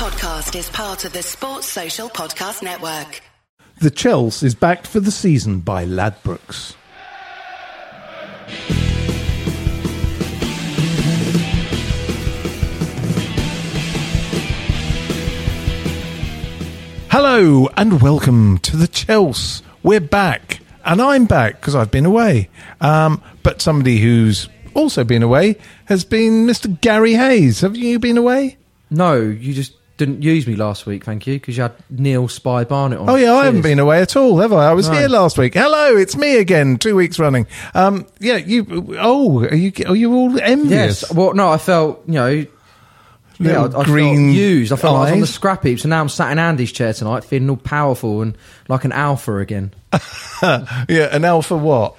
podcast is part of the Sports Social Podcast Network. The Chels is backed for the season by Ladbrokes. Hello and welcome to the Chels. We're back, and I'm back because I've been away. Um, but somebody who's also been away has been Mr. Garry Hayes. Have you been away? No, you just didn't use me last week, thank you, because you had Neil Spy Barnett on. Oh yeah, I haven't been away at all, have I? I was No. here last week. Hello, it's me again, two weeks running. Um, yeah, you. Oh, are you? Are you all envious? Yes. Well, no, I felt you know. Yeah, I, I green felt used. I felt like I was on the scrap heap. So now I'm sat in Andy's chair tonight, feeling all powerful and like an alpha again, yeah, an alpha what?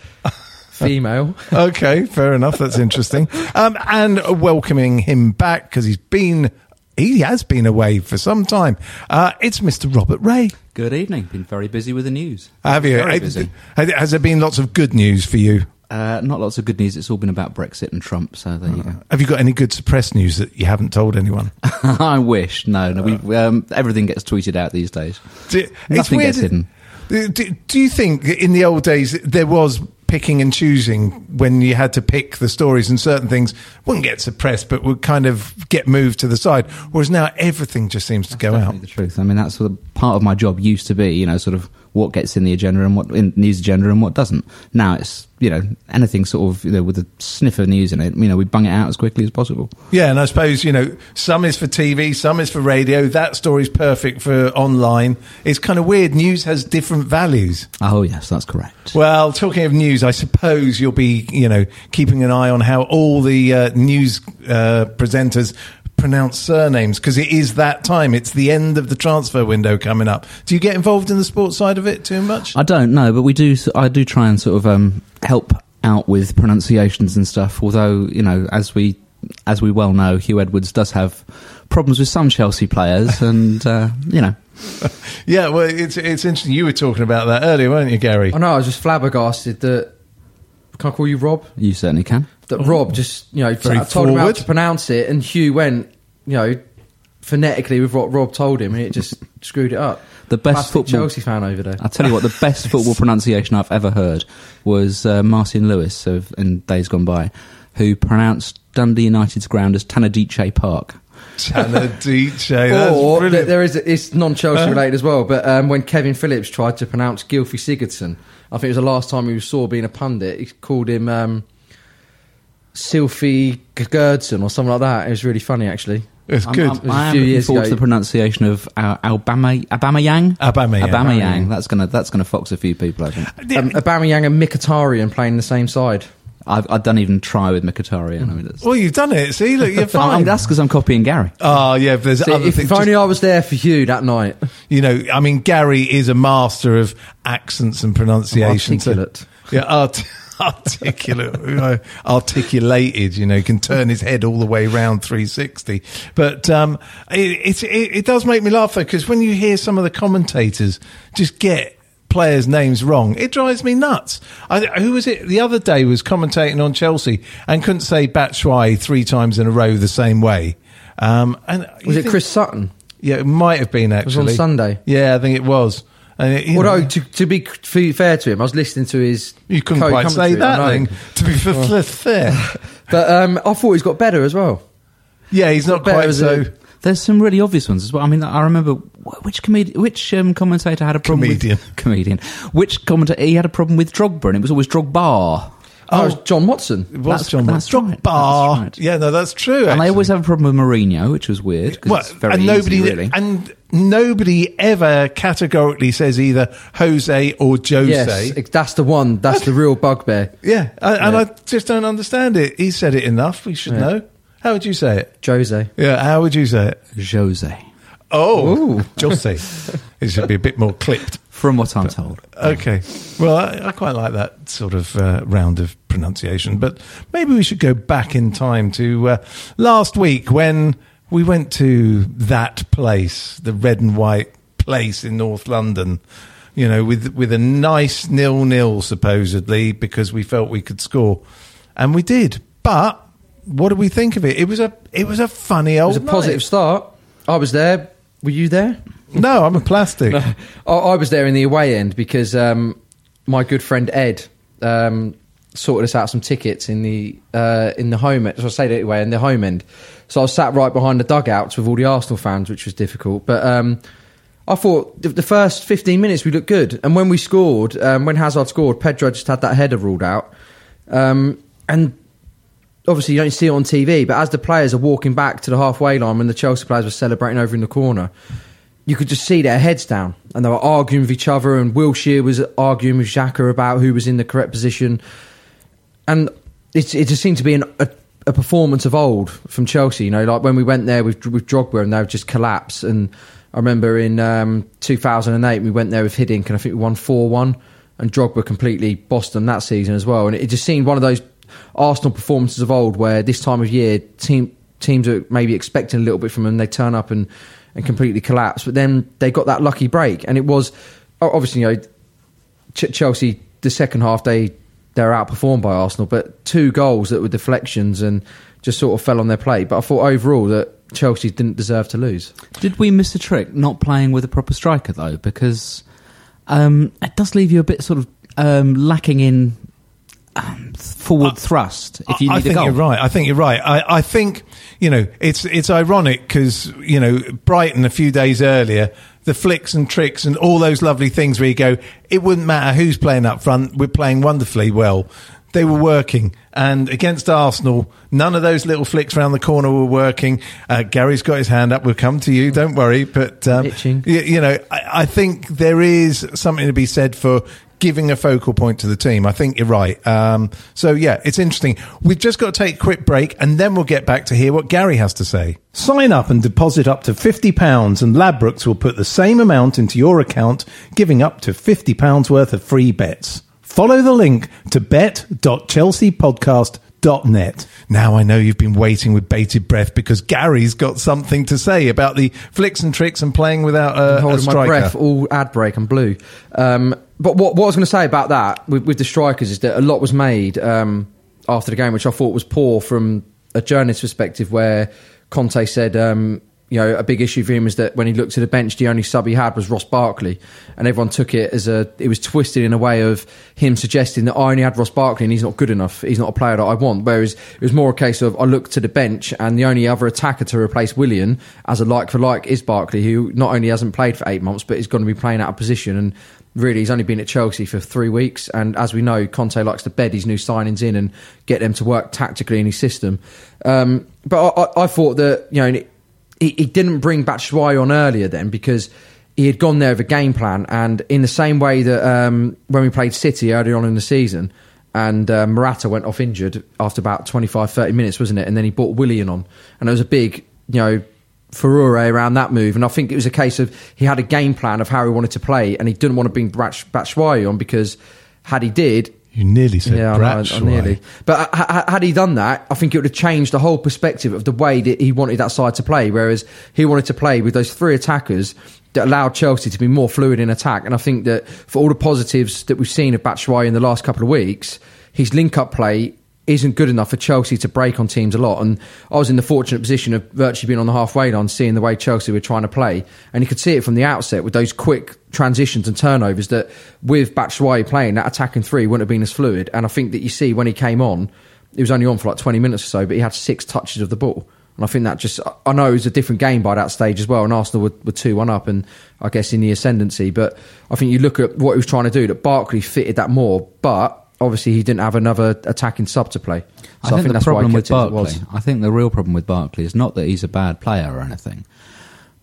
female. Okay, fair enough. That's interesting. Um, and welcoming him back because he's been. He has been away for some time. Uh, it's Mr. Robert Rea. Good evening. Been very busy with the news. Have you? Very Uh, busy. Has has there been lots of good news for you? Uh, not lots of good news. It's all been about Brexit and Trump. So there you go. Have you got any good suppressed news that you haven't told anyone? I wish. No, no. We, um, everything gets tweeted out these days. Do- Nothing gets hidden. Do, do you think in the old days there was picking and choosing when you had to pick the stories and certain things wouldn't get suppressed but would kind of get moved to the side? Whereas now everything just seems to go out. The truth. I mean, that's sort of part of my job used to be, you know, sort of what gets in the agenda and what in news agenda and what doesn't. Now it's, you know, anything sort of, you know, with a sniff of news in it, you know, we bung it out as quickly as possible. Yeah, and I suppose, you know, some is for TV, some is for radio. That story's perfect for online. It's kind of weird. News has different values. Oh, yes, that's correct. Well, talking of news, I suppose you'll be, you know, keeping an eye on how all the uh, news uh, presenters pronounce surnames because it is that time. It's the end of the transfer window coming up. Do you get involved in the sports side of it too much? I don't know, but we do. I do try and sort of um, help out with pronunciations and stuff. Although you know, as we as we well know, Huw Edwards does have problems with some Chelsea players, and uh, you know, yeah, well, it's it's interesting. You were talking about that earlier, weren't you, Garry? I know. I was just flabbergasted that. Can I call you Rob? you certainly can. That Rob just you know Very I told him how forward. to pronounce it, and Huw went you know phonetically with what Rob told him, and it just screwed it up. The best Classic football- Chelsea fan over there. I'll tell you what, the best football pronunciation I've ever heard was uh, Martin Lewis of, in days gone by, who pronounced Dundee United's ground as Tanadice Park. Tanadice, that's or th- brilliant. there is it's non-Chelsea related as well. But um, when Kevin Phillips tried to pronounce Gylfi Sigurdsson, I think it was the last time he saw being a pundit. He called him um, Sylphy Gerdson or something like that. It was really funny actually. It's I'm- good. I'm, was a I am few looking years forward ago. to the pronunciation of uh, Albama, Abamayang. Aubameyang. Abamayang. That's gonna that's gonna fox a few people. I think. Um, Aubameyang and Mkhitaryan playing the same side. I've, I don't even try with Mkhitaryan. I mean, it's, well, you've done it. See, look, you're I'm- fine. that's because I'm copying Garry. Oh yeah, but there's See, other if, things. if only I was there for you that night. you know, I mean, Garry is a master of accents and pronunciation. so- Articulate. yeah, art- articulate, you know, articulated. You know, can turn his head all the way around 360. But um, it, it, it it does make me laugh though because when you hear some of the commentators just get players' names wrong, it drives me nuts. I, who was it? The other day was commentating on Chelsea and couldn't say Batshuayi three times in a row the same way. Um, and Was it think- Chris Sutton? Yeah, it might have been actually. was on Sunday. Yeah, I think it was. And it, you Although know, to, to be fair to him, I was listening to his. you couldn't quite say that thing. To be f- f- fair, But um, I thought he's got better as well. yeah, he's not quite as so. There's some really obvious ones as well. I mean, I remember which comedian, which um, commentator had a problem Comedian. with comedian. Which commentator he had a problem with Drogba, and it was always Drogba. Oh, it John Watson. It was That's- John that's Drogba. right, that's right. Yeah, no, that's true. And they always have a problem with Mourinho, which was weird because Well, it's very and easy, nobody really. and nobody ever categorically says either Jose or Jose. Yes, ex- that's the one. That's the real bugbear. Yeah, and, and Yeah. I just don't understand it. He said it enough. We should know. How would you say it? Jose. Yeah, how would you say it? Jose, Oh, Jose. it should be a bit more clipped. From what I'm told. Okay. Well, I, I quite like that sort of uh, round of pronunciation, but maybe we should go back in time to uh, last week when we went to that place, the red and white place in North London. You know, with with a nice nil nil supposedly because we felt we could score, and we did. But what do we think of it? It was a it was a funny old. It was a positive start. I was there. Were you there? No, I'm a plastic. I, I was there in the away end because um, my good friend Ed um, sorted us out some tickets in the uh, in the home. end. So I say that anyway in the home end. So I sat right behind the dugouts with all the Arsenal fans, which was difficult. But um, I thought the, the first 15 minutes we looked good, and when we scored, um, when Hazard scored, Pedro just had that header ruled out, um, and obviously you don't see it on TV. But as the players are walking back to the halfway line, when the Chelsea players were celebrating over in the corner you could just see their heads down. And they were arguing with each other and Wilshere was arguing with Xhaka about who was in the correct position. And it, it just seemed to be an, a, a performance of old from Chelsea you know like when we went there with, with Drogba and they would just collapse and I remember in um, 2008 we went there with Hiddink and I think we won 4-1 and Drogba completely bossed them that season as well. And it just seemed one of those Arsenal performances of old where this time of year team teams are maybe expecting a little bit from them they turn up and and completely collapse. But then they got that lucky break, and it was obviously you know Ch- Chelsea the second half they they were outperformed by Arsenal, but two goals that were deflections and just sort of fell on their plate. But I thought overall that Chelsea didn't deserve to lose. Did we miss a trick not playing with a proper striker though? Because um, it does leave you a bit sort of um, lacking in um, forward thrust. If you need I a think goal, you're right. I think you're right. I, I think you know it's it's ironic because you know Brighton a few days earlier, the flicks and tricks and all those lovely things where you go, it wouldn't matter who's playing up front. We're playing wonderfully well. They were working, and against Arsenal, none of those little flicks around the corner were working. Uh, Garry's got his hand up. We'll come to you. Don't worry. But um, you, you know, I, I think there is something to be said for giving a focal point to the team. I think you're right. Um, so yeah, it's interesting. We've just got to take a quick break and then we'll get back to hear what Garry has to say. Sign up and deposit up to £50 and Ladbrokes will put the same amount into your account, giving up to £50 worth of free bets. Follow the link to bet.chelseapodcast.net. Now I know you've been waiting with bated breath because Garry's got something to say about the flicks and tricks and playing without a, a holding striker. my breath all ad break and blue. Um, but what, what I was going to say about that with, with the strikers is that a lot was made um, after the game, which I thought was poor from a journalist perspective, where Conte said. Um, you know, a big issue for him is that when he looked at the bench, the only sub he had was Ross Barkley, and everyone took it as a. It was twisted in a way of him suggesting that I only had Ross Barkley and he's not good enough. He's not a player that I want. Whereas it was more a case of I looked to the bench and the only other attacker to replace Willian as a like for like is Barkley, who not only hasn't played for eight months but is going to be playing out of position and really he's only been at Chelsea for three weeks and as we know Conte likes to bed his new signings in and get them to work tactically in his system um, but I, I, I thought that you know he, he didn't bring Batshuayi on earlier then because he had gone there with a game plan and in the same way that um, when we played City earlier on in the season and uh, Morata went off injured after about 25 30 minutes wasn't it and then he brought Willian on and there was a big you know furore around that move. And I think it was a case of he had a game plan of how he wanted to play, and he didn't want to bring Batsh- Batshuayi on because had he did. You nearly said Yeah, I, know, I eh? nearly. But ha- had he done that, I think it would have changed the whole perspective of the way that he wanted that side to play. Whereas he wanted to play with those three attackers that allowed Chelsea to be more fluid in attack. And I think that for all the positives that we've seen of Batshuayi in the last couple of weeks, his link-up play isn't good enough for Chelsea to break on teams a lot. And I was in the fortunate position of virtually being on the halfway line, seeing the way Chelsea were trying to play, and you could see it from the outset with those quick transitions and turnovers. That with Batshuayi playing that attacking three wouldn't have been as fluid. And I think that you see when he came on, he was only on for like twenty minutes or so, but he had six touches of the ball. And I think that just, I know it was a different game by that stage as well. And Arsenal were, were 2 1 up and I guess in the ascendancy. But I think you look at what he was trying to do, that Barkley fitted that more. But obviously he didn't have another attacking sub to play. So I think, the that's why problem with kept it as it Barkley, was. I think the real problem with Barkley is not that he's a bad player or anything,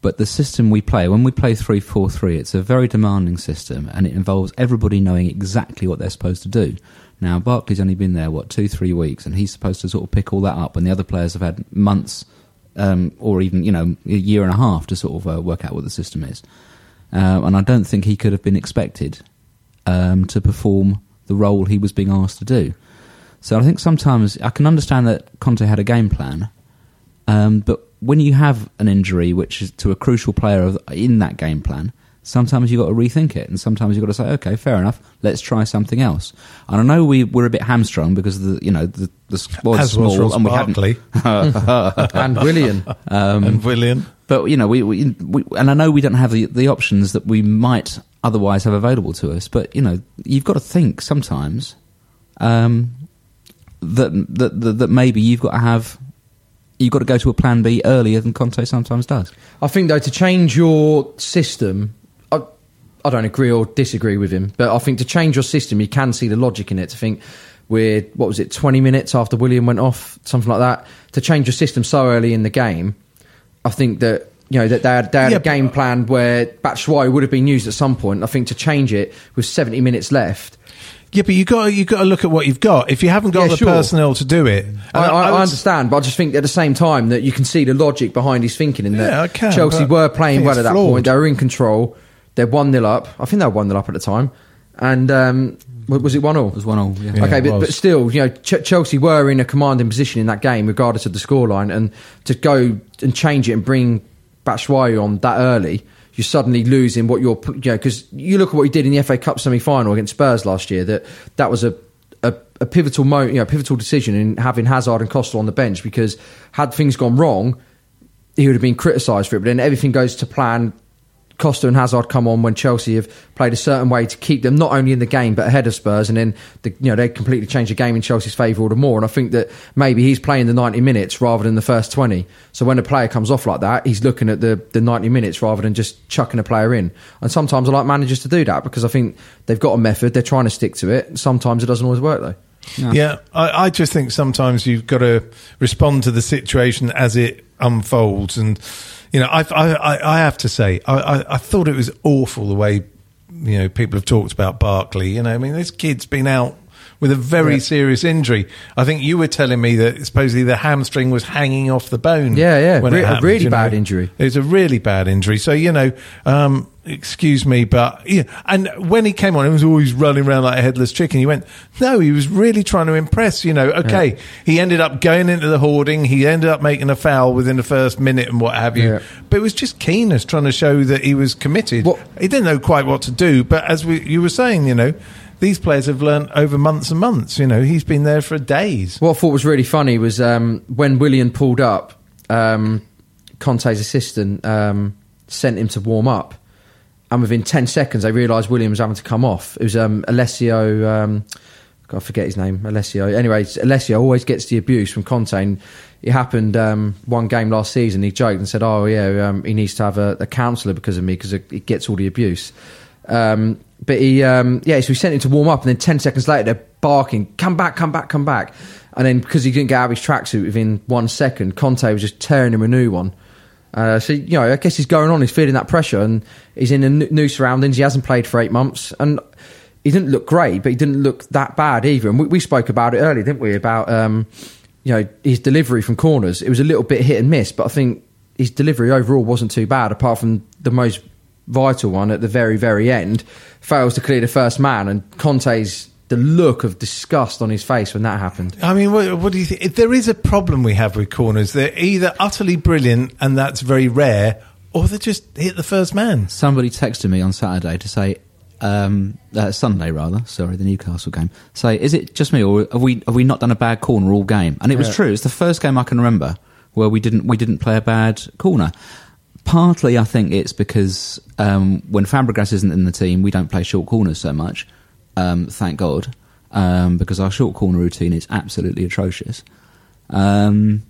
but the system we play. When we play three four three, it's a very demanding system, and it involves everybody knowing exactly what they're supposed to do. Now Barkley's only been there what two three weeks, and he's supposed to sort of pick all that up, and the other players have had months um, or even you know a year and a half to sort of uh, work out what the system is. Um, and I don't think he could have been expected um, to perform the role he was being asked to do. So I think sometimes I can understand that Conte had a game plan, um, but when you have an injury which is to a crucial player of, in that game plan, sometimes you've got to rethink it, and sometimes you've got to say, okay, fair enough, let's try something else. And I know we were a bit hamstrung because the you know the the squad's As small Ross and we Barkley hadn't. and Willian. and Willian. But you know, we, we, we and I know we don't have the, the options that we might otherwise have available to us. But you know, you've got to think sometimes um, that, that that that maybe you've got to have you've got to go to a plan B earlier than Conte sometimes does. I think though to change your system, I, I don't agree or disagree with him, but I think to change your system, you can see the logic in it. To think we're what was it, twenty minutes after Willian went off, something like that. To change your system so early in the game, I think that. You know that they had, they had Yeah, a game plan where Batshuayi would have been used at some point. I think to change it with seventy minutes left, Yeah, but you got you got to look at what you've got. If you haven't got Yeah, the sure. personnel to do it, and I, I, I was- understand, but I just think at the same time that you can see the logic behind his thinking in that Yeah, I can, Chelsea were playing well at that flawed. point. They were in control. They're 1 0 up. I think they were 1 0 up at the time. And um, was it 1 0? It was one all. Yeah. Yeah, okay, but, but still, you know, Ch- Chelsea were in a commanding position in that game, regardless of the scoreline. And to go and change it and bring Batshuayi on that early, you're suddenly losing what you're, you know, because you look at what he did in the FA Cup semi final against Spurs last year. That that was a a, a pivotal moment, you know, pivotal decision in having Hazard and Costa on the bench because had things gone wrong, he would have been criticised for it. But then everything goes to plan. Costa and Hazard come on when Chelsea have played a certain way to keep them not only in the game but ahead of Spurs, and then the, you know they completely change the game in Chelsea's favour all the more. And I think that maybe he's playing the ninety minutes rather than the first twenty. So when a player comes off like that, he's looking at the the ninety minutes rather than just chucking a player in. And sometimes I like managers to do that because I think they've got a method, they're trying to stick to it. Sometimes it doesn't always work though. Yeah, I, I just think sometimes you've got to respond to the situation as it unfolds, and you know, I, I, I- have to say, I, I, I thought it was awful the way you know people have talked about Barkley. You know, I mean, this kid's been out with a very Yeah. serious injury. I think you were telling me that supposedly the hamstring was hanging off the bone. Yeah, yeah, re- a really you know. bad injury. It was a really bad injury. So you know, um, excuse me, but yeah. And when he came on, he was always running around like a headless chicken. He went, no, he was really trying to impress. You know, okay, he ended up going into the hoarding. He ended up making a foul within the first minute and what have you. Yeah. But it was just keenness trying to show that he was committed. What- he didn't know quite what to do. But as we, you were saying, you know. These players have learnt over months and months. You know, he's been there for days. What I thought was really funny was um, when Willian pulled up, um, Conte's assistant um, sent him to warm up, and within ten seconds they realised Willian was having to come off. It was um, Alessio. Um, I forget his name. Alessio. Anyway, Alessio always gets the abuse from Conte. And it happened um, one game last season. He joked and said, "Oh yeah, um, he needs to have a, a counsellor because of me because he gets all the abuse." Um, but he, um, yeah, so we sent him to warm up, and then ten seconds later they're barking, "Come back, come back, come back!" And then because he didn't get out of his tracksuit within one second, Conte was just tearing him a new one. Uh, so you know, I guess he's going on. He's feeling that pressure, and he's in a new surroundings. He hasn't played for eight months, and he didn't look great, but he didn't look that bad either. And we, we spoke about it earlier, didn't we? About um, you know his delivery from corners. It was a little bit hit and miss, but I think his delivery overall wasn't too bad, apart from the most vital one at the very, very end. Fails to clear the first man, and Conte's the look of disgust on his face when that happened. I mean, what, what do you think? There is a problem we have with corners, they're either utterly brilliant, and that's very rare, or they just hit the first man. Somebody texted me on Saturday to say, um, uh, Sunday rather, sorry, the Newcastle game. Say, is it just me, or have we have we not done a bad corner all game? And it was Yeah. true. It's the first game I can remember where we didn't we didn't play a bad corner. Partly, I think it's because um, when Fabregas isn't in the team, we don't play short corners so much. Um, thank God, um, because our short corner routine is absolutely atrocious. Um,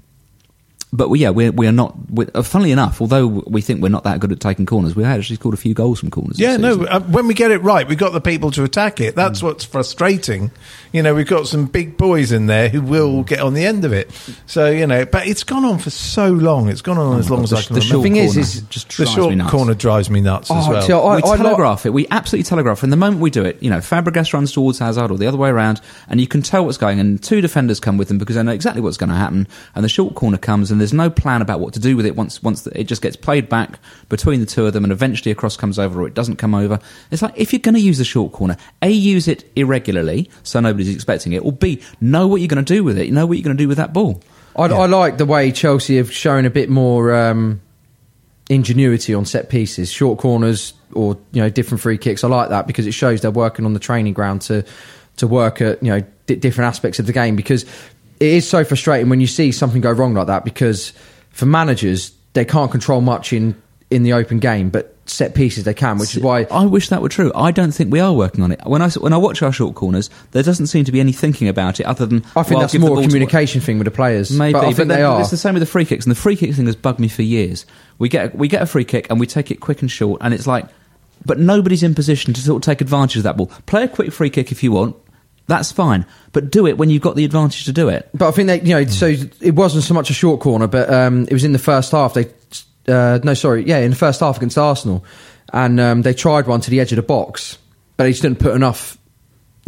but we, yeah, we're, we are not. We're, uh, funnily enough, although we think we're not that good at taking corners, we actually scored a few goals from corners. Yeah, no. Uh, when we get it right, we've got the people to attack it. That's what's frustrating. You know, we've got some big boys in there who will get on the end of it. So you know, but it's gone on for so long. It's gone on as long as the, I can the remember. the thing is- corner is just the short me nuts. corner drives me nuts as Oh, well. see, I- we I like- telegraph it. We absolutely telegraph. From the moment we do it, you know, Fabregas runs towards Hazard or the other way around, and you can tell what's going. And two defenders come with them because they know exactly what's going to happen. And the short corner comes, and there's no plan about what to do with it once once it just gets played back between the two of them, and eventually a cross comes over or it doesn't come over. It's like if you're going to use the short corner, a use it irregularly so nobody's expecting it, or b know what you're going to do with it. You know what you're going to do with that ball. I, I like the way Chelsea have shown a bit more um, ingenuity on set pieces, short corners. or you know different free kicks. I like that because it shows they're working on the training ground to to work at you know di different aspects of the game because it is so frustrating when you see something go wrong like that because for managers they can't control much in in the open game, but set pieces they can, which is why I wish that were true. I don't think we are working on it. When I when I watch our short corners, there doesn't seem to be any thinking about it other than I think well, that's more a communication thing with the players. Maybe, but I think then they are. It's the same with the free kicks, and the free kick thing has bugged me for years. We get we get a free kick and we take it quick and short, and it's like, but nobody's in position to sort of take advantage of that ball. Play a quick free kick if you want, that's fine, but do it when you've got the advantage to do it. But I think they, you know, so it wasn't so much a short corner, but um, it was in the first half. They, uh, no, sorry, yeah, in the first half against Arsenal, and um, they tried one to the edge of the box, but they just didn't put enough.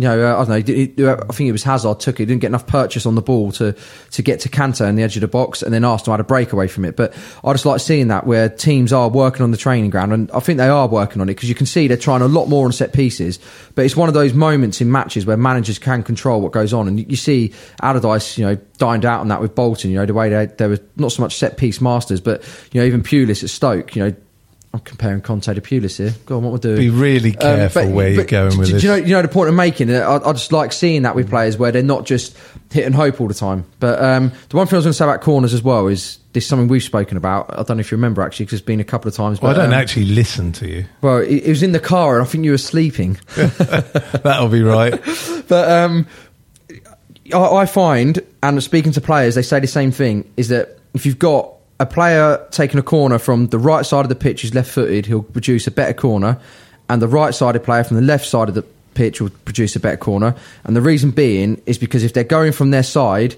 You know, uh, I don't know. I think it was Hazard took it. Didn't get enough purchase on the ball to to get to Kante in the edge of the box, and then Arsenal had a breakaway from it. But I just like seeing that where teams are working on the training ground, and I think they are working on it because you can see they're trying a lot more on set pieces. But it's one of those moments in matches where managers can control what goes on, and you, you see Allardyce, you know, dined out on that with Bolton. You know, the way they there was not so much set piece masters, but you know, even Pulis at Stoke. You know, I'm comparing Conte to Pulis here. Go on, what we're doing. Be really careful where you're going with do, this. Do you know, you know the point I'm making? I, I just like seeing that with players where they're not just hit and hope all the time. But um, the one thing I was going to say about corners as well is this is something we've spoken about. I don't know if you remember actually because it's been a couple of times. But, Well, I don't um, actually listen to you. Well, it, it was in the car and I think you were sleeping. That'll be right. But um, I, I find, and speaking to players, they say the same thing: is that if you've got a player taking a corner from the right side of the pitch who's left-footed, he'll produce a better corner, and the right-sided player from the left side of the pitch will produce a better corner. And the reason being is because if they're going from their side,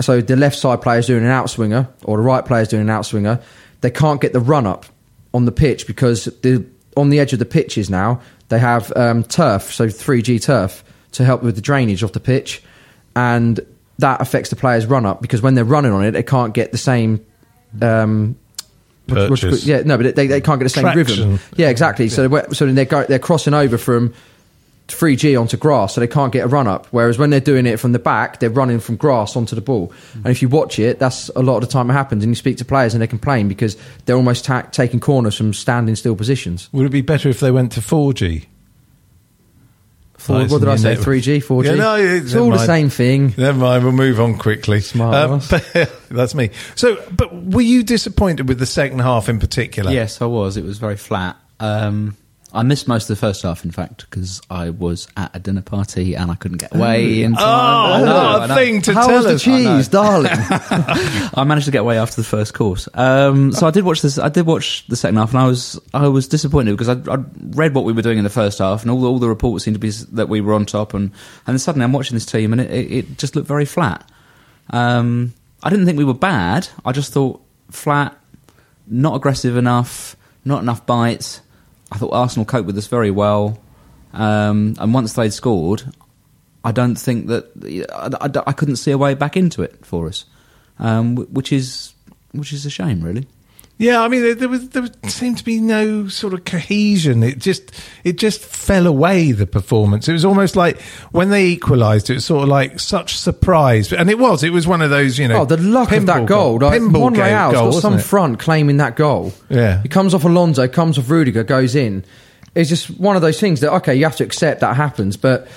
so the left side player is doing an outswinger or the right player is doing an outswinger, they can't get the run up on the pitch because the on the edge of the pitches now they have um, turf, so 3G turf to help with the drainage off the pitch, and that affects the players' run up because when they're running on it, they can't get the same. Um, what- what- Purchase. yeah, no, but they, they can't get the same Traction. rhythm. Yeah, exactly. So so they're go, they're crossing over from 3G onto grass, so they can't get a run up. Whereas when they're doing it from the back, they're running from grass onto the ball. And if you watch it, that's a lot of the time it happens. And you speak to players and they complain because they're almost ta- taking corners from standing still positions. Would it be better if they went to 4G? Four, what did I say? 3G, 4G? No, it's it's all the same thing. Never mind, we'll move on quickly. Smart Um, that's me. So, but were you disappointed with the second half in particular? Yes, I was. It was very flat. Um, I missed most of the first half, in fact, because I was at a dinner party and I couldn't get away in Oh, time. I know, what a thing to How tell was the us. cheese, darling? I managed to get away after the first course. Um, so I did watch this. I did watch the second half, and I was I was disappointed because I I read what we were doing in the first half, and all the, all the reports seemed to be that we were on top, and and then suddenly I'm watching this team, and it, it, it just looked very flat. Um, I didn't think we were bad. I just thought flat, not aggressive enough, not enough bites. I thought Arsenal coped with this very well, um, and once they'd scored, I don't think that I, I- I couldn't see a way back into it for us, um, which is which is a shame, really. Yeah, I mean, there, there was there seemed to be no sort of cohesion. It just it just fell away. The performance. It was almost like when they equalised. It was sort of like such surprise, and it was. It was one of those, you know. Oh, the luck of that goal! Like, pinball One game Real's goal, got some it? front claiming that goal. Yeah. he comes off Alonso, comes off Rudiger, goes in. It's just one of those things that okay, you have to accept that happens, but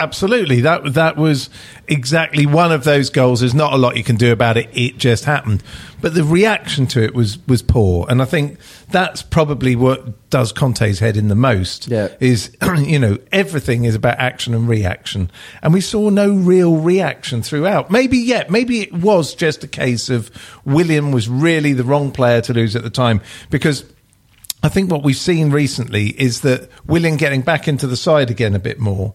Absolutely, that that was exactly one of those goals. There's not a lot you can do about it. It just happened, but the reaction to it was was poor, and I think that's probably what does Conte's head in the most. Yeah. is you know everything is about action and reaction, and we saw no real reaction throughout. Maybe yeah, maybe it was just a case of Willian was really the wrong player to lose at the time because. I think what we've seen recently is that Willian getting back into the side again a bit more.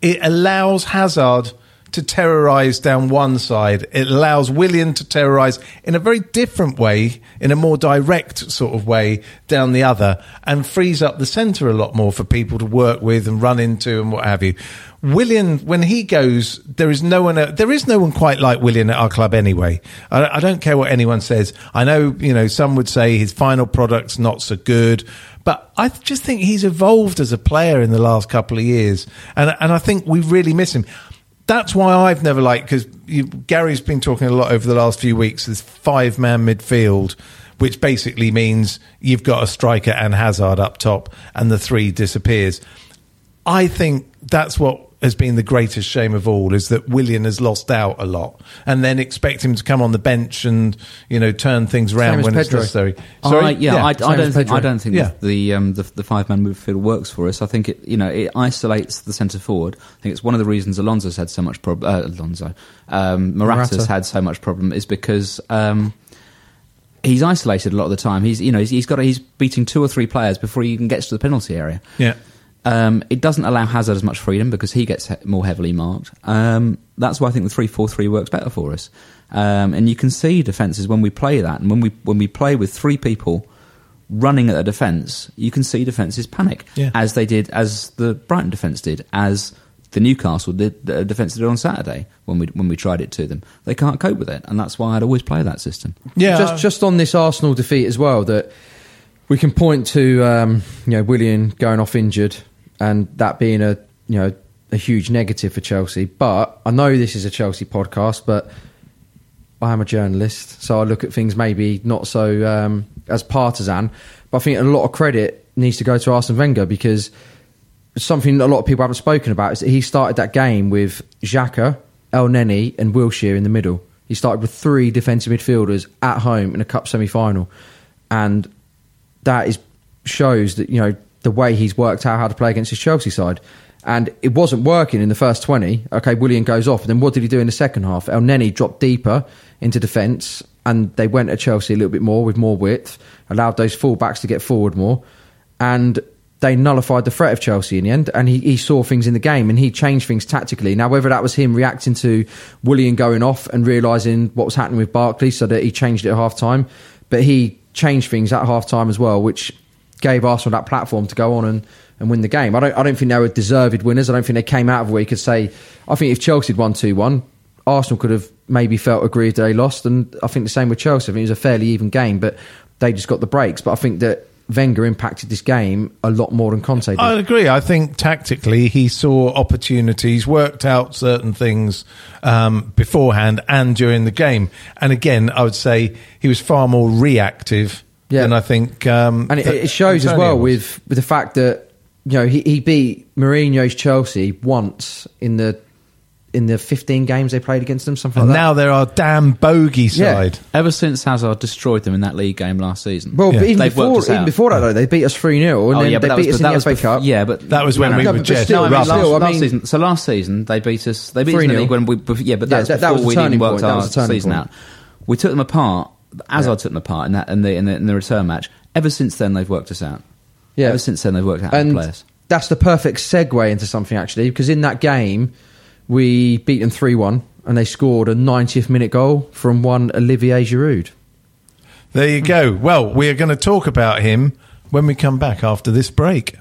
It allows Hazard to terrorise down one side. It allows Willian to terrorise in a very different way, in a more direct sort of way down the other, and frees up the centre a lot more for people to work with and run into and what have you. Willian, when he goes, there is no one. There is no one quite like Willian at our club anyway. I, I don't care what anyone says. I know, you know, some would say his final product's not so good, but I just think he's evolved as a player in the last couple of years, and and I think we really miss him. That's why I've never liked because Garry's been talking a lot over the last few weeks. This five man midfield which basically means you've got a striker and Hazard up top, and the three disappears. I think that's what has been the greatest shame of all is that Willian has lost out a lot, and then expect him to come on the bench and you know turn things around as when it's Pedro. necessary. I, yeah, I, I don't think I don't think Yeah. the um, the, the five man midfield works for us. I think it you know it isolates the centre forward. I think it's one of the reasons Alonso's had so much problem. Uh, Alonso, um, Morata's Morata. had so much problem is because. Um, He's isolated a lot of the time. He's, you know, he's, he's got, he's beating two or three players before he even gets to the penalty area. Yeah. Um, it doesn't allow Hazard as much freedom because he gets he- more heavily marked. Um, that's why I think the three four three works better for us. Um, and you can see defences when we play that, and when we when we play with three people running at the defence, you can see defences panic Yeah. as they did, as the Brighton defence did, as the Newcastle did, the defence did on Saturday when we when we tried it to them. They can't cope with it, and that's why I'd always play that system. Yeah. just just on this Arsenal defeat as well that we can point to um, you know Willian going off injured and that being a you know a huge negative for Chelsea. But I know this is a Chelsea podcast, but I am a journalist, so I look at things maybe not so um, as partisan. But I think a lot of credit needs to go to Arsene Wenger because something a lot of people haven't spoken about is that he started that game with Xhaka, Elneny, and Wilshere in the middle. He started with three defensive midfielders at home in a cup semi final, and that is shows that you know the way he's worked out how to play against his Chelsea side. And it wasn't working in the first 20. Okay, Willian goes off. And then what did he do in the second half? Elneny dropped deeper into defence and they went at Chelsea a little bit more with more width, allowed those full-backs to get forward more. And they nullified the threat of Chelsea in the end. And he, he saw things in the game and he changed things tactically. Now, whether that was him reacting to Willian going off and realising what was happening with Barkley so that he changed it at half time, but he changed things at half time as well, which gave Arsenal that platform to go on and, and win the game. I don't I don't think they were deserved winners. I don't think they came out of where you could say I think if Chelsea had won two one, Arsenal could have maybe felt aggrieved that they lost and I think the same with Chelsea. I think it was a fairly even game, but they just got the breaks. But I think that Wenger impacted this game a lot more than Conte did. I agree. I think tactically he saw opportunities, worked out certain things um, beforehand and during the game. And again, I would say he was far more reactive Yeah. than I think. Um, and it, that it shows as well was. with with the fact that you know he, he beat Mourinho's Chelsea once in the in the 15 games they played against them, something And like that. now they're our damn bogey Yeah. side. Ever since Hazard destroyed them in that league game last season, Well, Yeah. even before, even before that, though, they beat us 3 0, and Oh then yeah, but they that beat was, us but in the FA bef- Cup. Yeah, but That was when No, we no, were just still, No, I mean, last, still, I last season. So last season they beat us. They beat us in the league when we. Yeah, but Yeah, that's that- that was the we turning didn't work point. That our was the turning season point. out. We took them apart. Hazard took them apart in that in the, in the in the return match. Ever since then, they've worked us out. Yeah. Ever since then, they've worked out how to and play us. that's the perfect segue into something actually because in that game we beat them 3-1 and they scored a 90th minute goal from one Olivier Giroud There you go. Well, we are going to talk about him when we come back after this break.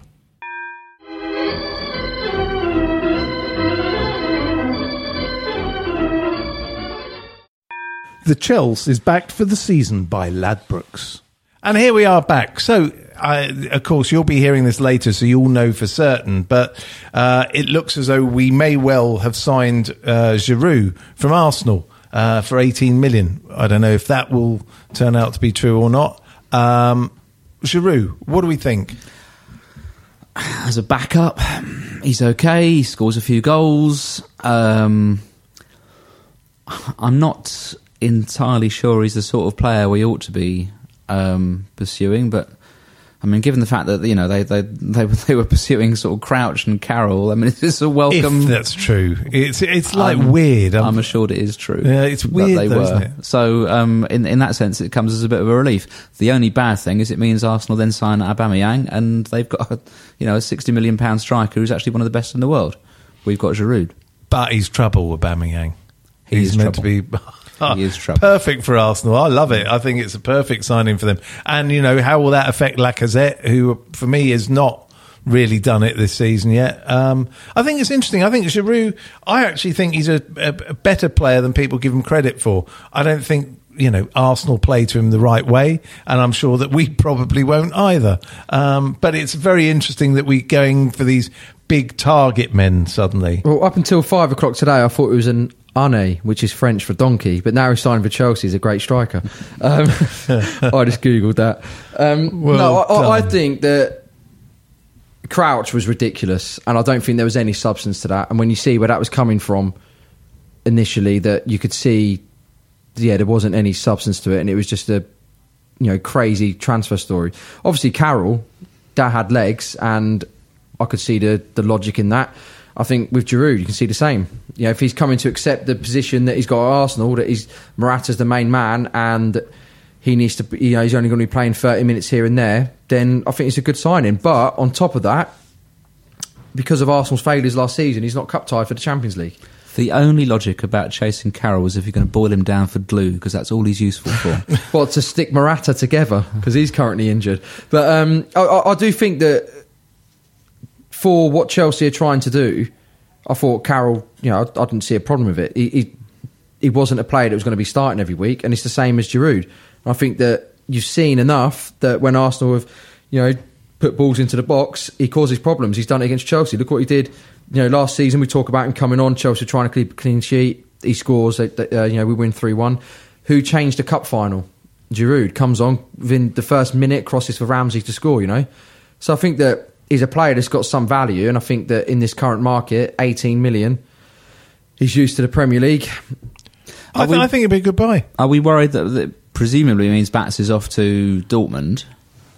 The Chels is backed for the season by Ladbrokes. And here we are back. So, I, of course, you'll be hearing this later, so you'll know for certain. But uh, it looks as though we may well have signed uh, Giroud from Arsenal uh, for 18 million. I don't know if that will turn out to be true or not. Um, Giroud, what do we think? As a backup, he's okay. He scores a few goals. Um, I'm not entirely sure he's the sort of player we ought to be um, pursuing, but I mean, given the fact that you know they they they, they were pursuing sort of Crouch and Carroll, I mean, it's a welcome. if that's true, it's it's like I'm- weird. I'm- I'm assured it is true. Yeah, it's weird they though, were. isn't it? So, um, in in that sense, it comes as a bit of a relief. The only bad thing is it means Arsenal then sign Aubameyang, and they've got a, you know a sixty million pound striker who's actually one of the best in the world. We've got Giroud. but he's trouble, Aubameyang. He he's meant trouble. to be. He is trouble. Perfect for Arsenal. I love it. I think it's a perfect signing for them. And you know, how will that affect Lacazette, who for me has not really done it this season yet? Um, I think it's interesting. I think Giroud. I actually think he's a, a, a better player than people give him credit for. I don't think. You know, Arsenal play to him the right way, and I'm sure that we probably won't either. Um, but it's very interesting that we're going for these big target men suddenly. well up until 5 o'clock today I thought it was an Ane, which is French for donkey, but now he's signed for Chelsea. He's a great striker. Um, I just googled that. Um, Well no, I, I, I think that Crouch was ridiculous, and I don't think there was any substance to that. And when you see where that was coming from initially, that you could see, yeah, there wasn't any substance to it, and it was just a you know crazy transfer story. Obviously, Carroll, that had legs, and I could see the the logic in that. I think with Giroud, you can see the same. You know, if he's coming to accept the position that he's got at Arsenal, that he's Morata's the main man, and he needs to, be- you know, he's only going to be playing thirty minutes here and there. Then I think it's a good signing. But on top of that, because of Arsenal's failures last season, he's not cup tied for the Champions League. The only logic about chasing Carroll was if you're going to boil him down for glue, because that's all he's useful for. well, to stick Morata together because he's currently injured. But um, I, I do think that for what Chelsea are trying to do, I thought Carroll, you know, I, I didn't see a problem with it. He, he he wasn't a player that was going to be starting every week, and it's the same as Giroud. I think that you've seen enough that when Arsenal have, you know, put balls into the box, he causes problems. He's done it against Chelsea. Look what he did, you know, last season. We talk about him coming on. Chelsea trying to keep a clean sheet. He scores. Uh, you know, we win three one. Who changed the cup final? Giroud comes on within the first minute, crosses for Ramsey to score. You know, so I think that he's a player that's got some value, and I think that in this current market, eighteen million, he's used to the Premier League. I, th- we- I think it'd be a good buy. Are we worried that, that presumably means Bats is off to Dortmund?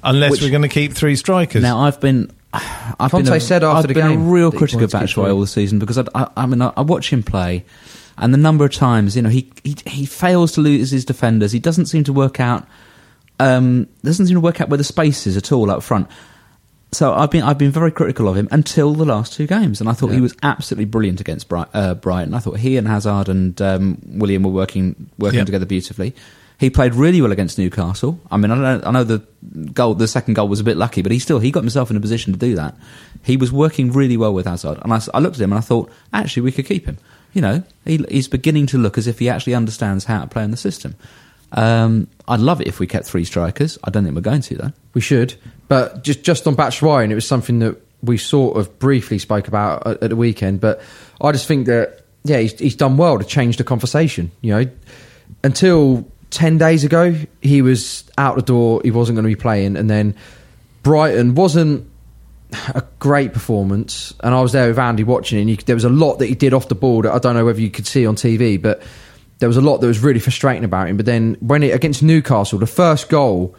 Unless Which- we're going to keep three strikers. Now I've been, I've Conte been a, said after I've the been game a real that he critic of wanted Batshuayi all the season because I, I, I mean I, I watch him play, and the number of times you know he he, he fails to lose his defenders. He doesn't seem to work out. Um, doesn't seem to work out where the space is at all up front. So I've been I've been very critical of him until the last two games, and I thought he was absolutely brilliant against Bri- uh, Brighton. I thought he and Hazard and um, Willian were working working Yeah. together beautifully. He played really well against Newcastle. I mean, I know, I know the goal, the second goal was a bit lucky, but he still he got himself in a position to do that. He was working really well with Hazard, and I, I looked at him and I thought, actually, we could keep him. You know, he, he's beginning to look as if he actually understands how to play in the system. Um, I'd love it if we kept three strikers. I don't think we're going to though. We should, but just just on Batshuayi, and it was something that we sort of briefly spoke about at, at the weekend. But I just think that yeah, he's, he's done well to change the conversation. You know, until ten days ago, he was out the door. He wasn't going to be playing, and then Brighton wasn't a great performance. And I was there with Andy watching, and you, there was a lot that he did off the ball that I don't know whether you could see on TV, but there was a lot that was really frustrating about him. But then when it against Newcastle, the first goal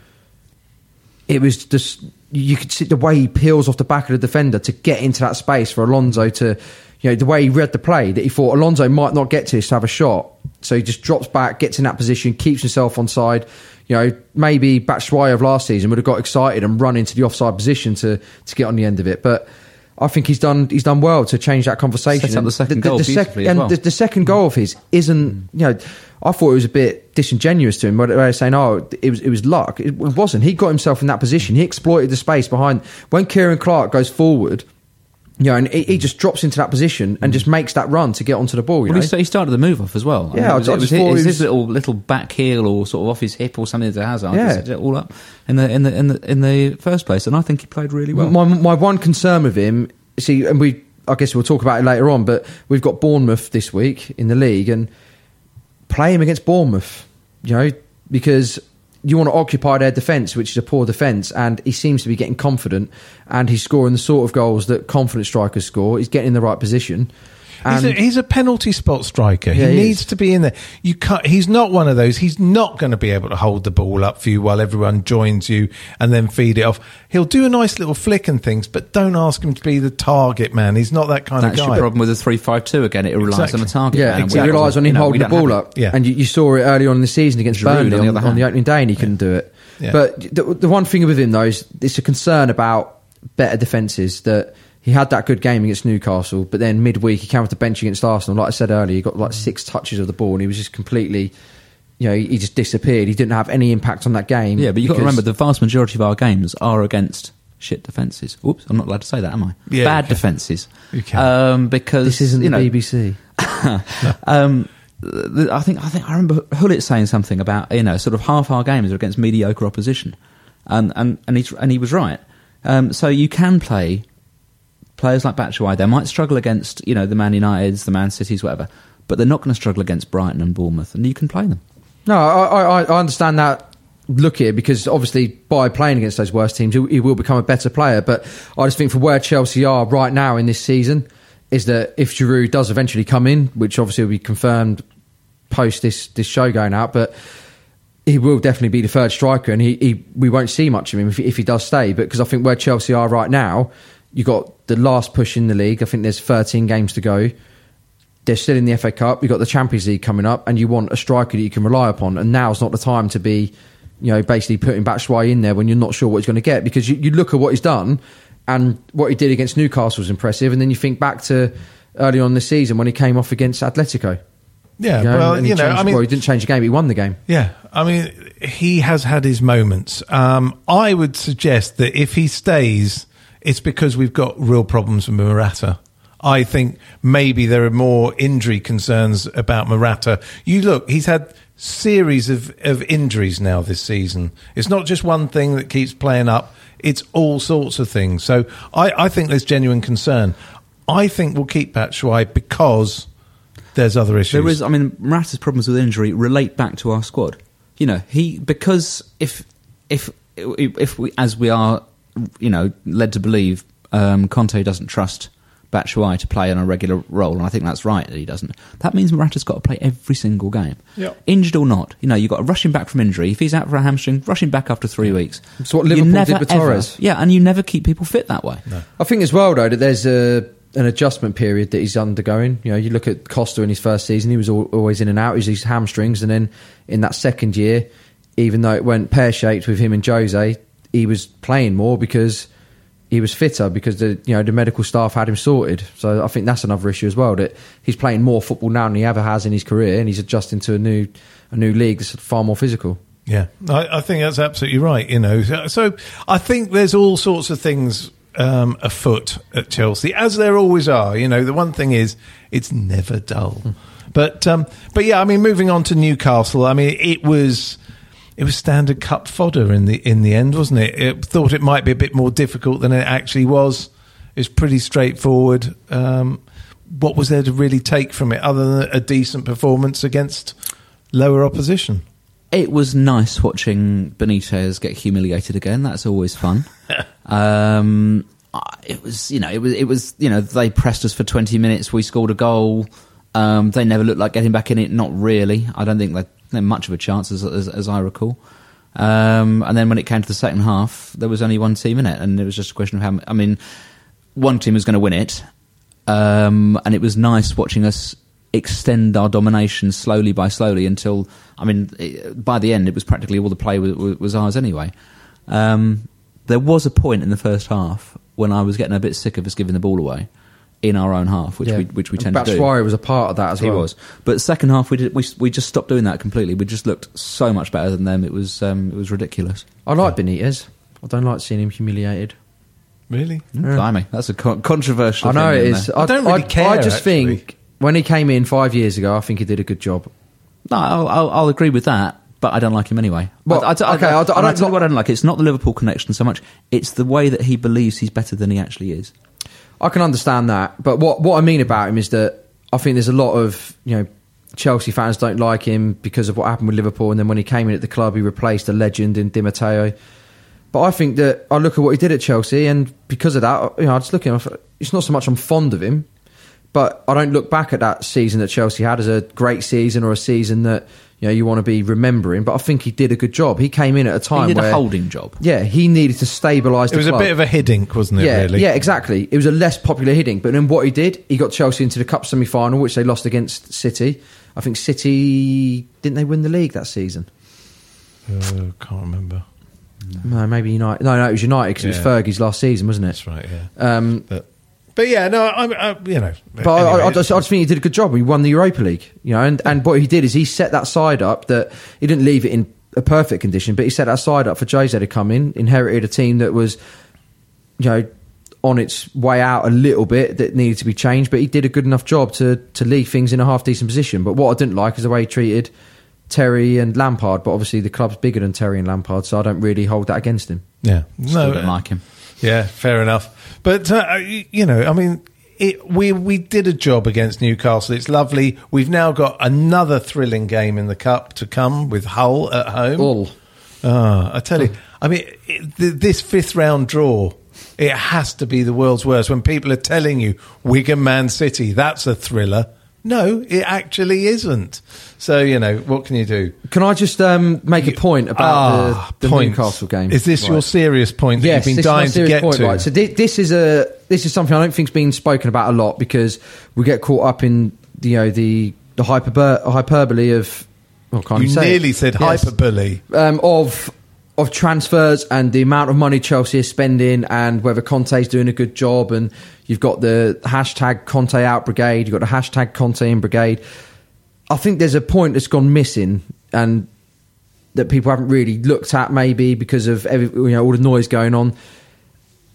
it was just you could see the way he peels off the back of the defender to get into that space for Alonso to, you know, the way he read the play that he thought Alonso might not get to this to have a shot, so he just drops back, gets in that position, keeps himself on side. You know, maybe Batshuayi of last season would have got excited and run into the offside position to to get on the end of it, but. I think he's done. He's done well to change that conversation. Set up the And second goal beautifully as and well. the, the second goal of his isn't. You know, I thought it was a bit disingenuous to him. Were saying, "Oh, it was it was luck." It wasn't. He got himself in that position. He exploited the space behind. When Ciaran Clark goes forward, you know, and he, he just drops into that position and just makes that run to get onto the ball. You Well, know? he, started the move off as well. Yeah, it was, I it was, his, it was his little little back heel or sort of off his hip or something to Hazard. Yeah. It all up in the in the in the in the first place, and I think he played really well. My my one concern with him, see, and we, I guess we'll talk about it later on, but we've got Bournemouth this week in the league, and play him against Bournemouth, you know, because you want to occupy their defence, which is a poor defence, and he seems to be getting confident, and he's scoring the sort of goals that confident strikers score. He's getting in the right position. He's a, he's a penalty spot striker. Yeah, he he needs to be in there. You can't. He's not one of those. He's not going to be able to hold the ball up for you while everyone joins you and then feed it off. He'll do a nice little flick and things, but don't ask him to be the target man. He's not that kind That's of your guy. problem with the three five two again. It relies Exactly. on the target. Yeah, man, exactly. we- relies on him you know, holding the ball up. Yeah. And you, you saw it early on in the season against Giroud, Burnley on on, the on the opening day, and he couldn't do it. Yeah. But the, the one thing with him, though, is it's a concern about better defences that he had that good game against Newcastle, but then midweek he came off the bench against Arsenal. Like I said earlier, he got like six touches of the ball, and he was just completely, you know, he, he just disappeared. He didn't have any impact on that game. Yeah, but you've got to remember the vast majority of our games are against shit defences. Oops, I'm not allowed to say that, am I? Yeah, Bad you defences. You. Um, because this isn't you the BBC. um, I think I think I remember Hullet saying something about you know sort of half our games are against mediocre opposition, and and and he and he was right. Um, so you can play players like Batshuayi. They might struggle against you know the Man Uniteds, the Man Cities, whatever. but they're not going to struggle against Brighton and Bournemouth, and you can play them. No, I, I, I understand that look it because obviously by playing against those worst teams, he, will become a better player. But I just think for where Chelsea are right now in this season, is that if Giroud does eventually come in, which obviously will be confirmed post this this show going out, but he will definitely be the third striker, and he, he we won't see much of him if, if he does stay. But because I think where Chelsea are right now, you got the last push in the league. I think there's 13 games to go. They're still in the FA Cup. You've got the Champions League coming up, and you want a striker that you can rely upon. And now's not the time to be, you know, basically putting Batshuayi in there when you're not sure what he's going to get. Because you, you look at what he's done, and what he did against Newcastle was impressive. And then you think back to early on the season when he came off against Atletico. Yeah, You know, well, you know, changed- I mean, well, he didn't change the game; but he won the game. Yeah, I mean, he has had his moments. Um, I would suggest that if he stays, it's because we've got real problems with Morata. I think maybe there are more injury concerns about Morata. You look, he's had series of, of injuries now this season. It's not just one thing that keeps playing up. It's all sorts of things. So I, I think there's genuine concern. I think we'll keep Batshuayi because there's other issues. There is, I mean, Morata's problems with injury relate back to our squad. You know, he because if if if we as we are, you know, led to believe, um, Conte doesn't trust Batshuayi to play on a regular role, and I think that's right that he doesn't. That means Morata's got to play every single game, Yep. injured or not. You know, you've got to rush him back from injury. If he's out for a hamstring, rush him back after three weeks. It's what Liverpool never, did with ever- Torres. Yeah, and you never keep people fit that way. I think as well though that there's a an adjustment period that he's undergoing. You know, you look at Costa in his first season; he was al- always in and out. He was his hamstrings, and then in that second year, even though it went pear shaped with him and Jose, he was playing more because he was fitter because the you know the medical staff had him sorted. So I think that's another issue as well that he's playing more football now than he ever has in his career, and he's adjusting to a new a new league that's far more physical. Yeah, I, I think that's absolutely right. You know, so, so I think there's all sorts of things um, afoot at Chelsea, as there always are. You know, the one thing is it's never dull. But um, but yeah, I mean, moving on to Newcastle. I mean, it was it was standard cup fodder in the in the end, wasn't it? It thought it might be a bit more difficult than it actually was. It was pretty straightforward. Um, what was there to really take from it, other than a decent performance against lower opposition? It was nice watching Benitez get humiliated again. That's always fun. um, it was, you know, it was, it was, you know, they pressed us for twenty minutes. We scored a goal. Um, they never looked like getting back in it. Not really. I don't think they much of a chance, as, as, as I recall. Um, and then when it came to the second half, there was only one team in it, and it was just a question of how. I mean, one team was going to win it, um, and it was nice watching us extend our domination slowly by slowly until I mean it, by the end it was practically all the play was, was ours anyway. Um, there was a point in the first half when I was getting a bit sick of us giving the ball away in our own half, which we which we And tend to do. Batshuayi was a part of that as He well. was, but second half we did we we just stopped doing that completely. We just looked so much better than them. It was um, it was ridiculous. I like Benitez. I don't like seeing him humiliated. Really? Blimey, that's a con- controversial. I know it opinion there. I don't really care, I just actually. think when he came in five years ago, I think he did a good job. No, I'll, I'll, I'll agree with that, but I don't like him anyway. Well, I, I, okay, I, I don't- I don't tell you like- I don't like. It's not the Liverpool connection so much. It's the way that he believes he's better than he actually is. I can understand that, but what what I mean about him is that I think there's a lot of you know Chelsea fans don't like him because of what happened with Liverpool, and then when he came in at the club, he replaced a legend in Di Matteo. But I think that I look at what he did at Chelsea, and because of that, you know, I just look at him. It's not so much I'm fond of him, but I don't look back at that season that Chelsea had as a great season or a season that you know you want to be remembering. But I think he did a good job. He came in at a time he did where a holding job. yeah, he needed to stabilise. It was a bit of a Hiddink, wasn't it? yeah, really? yeah, exactly. It was a less popular Hiddink, but then what he did, he got Chelsea into the cup semi-final, which they lost against City. I think City didn't they win the league that season? Uh, can't remember. No, maybe United. No, no, it was United because it was Fergie's last season, wasn't it? That's right. Yeah. Um, But but yeah, no, I'm I, you know. but I, I, I, just, I just think he did a good job. He won the Europa League, you know, and, and what he did is he set that side up that he didn't leave it in a perfect condition, but he set that side up for Jose to come in, inherited a team that was, you know, on its way out a little bit that needed to be changed, but he did a good enough job to to leave things in a half decent position. But what I didn't like is the way he treated Terry and Lampard. But obviously the club's bigger than Terry and Lampard, so I don't really hold that against him. yeah, Still no, don't like him. Yeah, fair enough. But uh, you know, I mean, it, we we did a job against Newcastle. It's lovely. We've now got another thrilling game in the cup to come with Hull at home. Hull. Ah, I tell you, I mean, it, th- this fifth round draw, it has to be the world's worst. When people are telling you Wigan Man City, that's a thriller. No, it actually isn't. So you know, what can you do? Can I just um, make a point about Ah, the, the. Newcastle game? Is this your serious point that yes, you've been this dying to get point, to? Right. So thi- this is a this is something I don't think's been spoken about a lot because we get caught up in you know the the hyperber- hyperbole of. Well, can't you say it? nearly said Yes. hyperbole. um, of of transfers and the amount of money Chelsea is spending and whether Conte's doing a good job and you've got the hashtag Conte out brigade, you've got the hashtag Conte in brigade. I think there's a point that's gone missing and that people haven't really looked at maybe because of every, you know all the noise going on.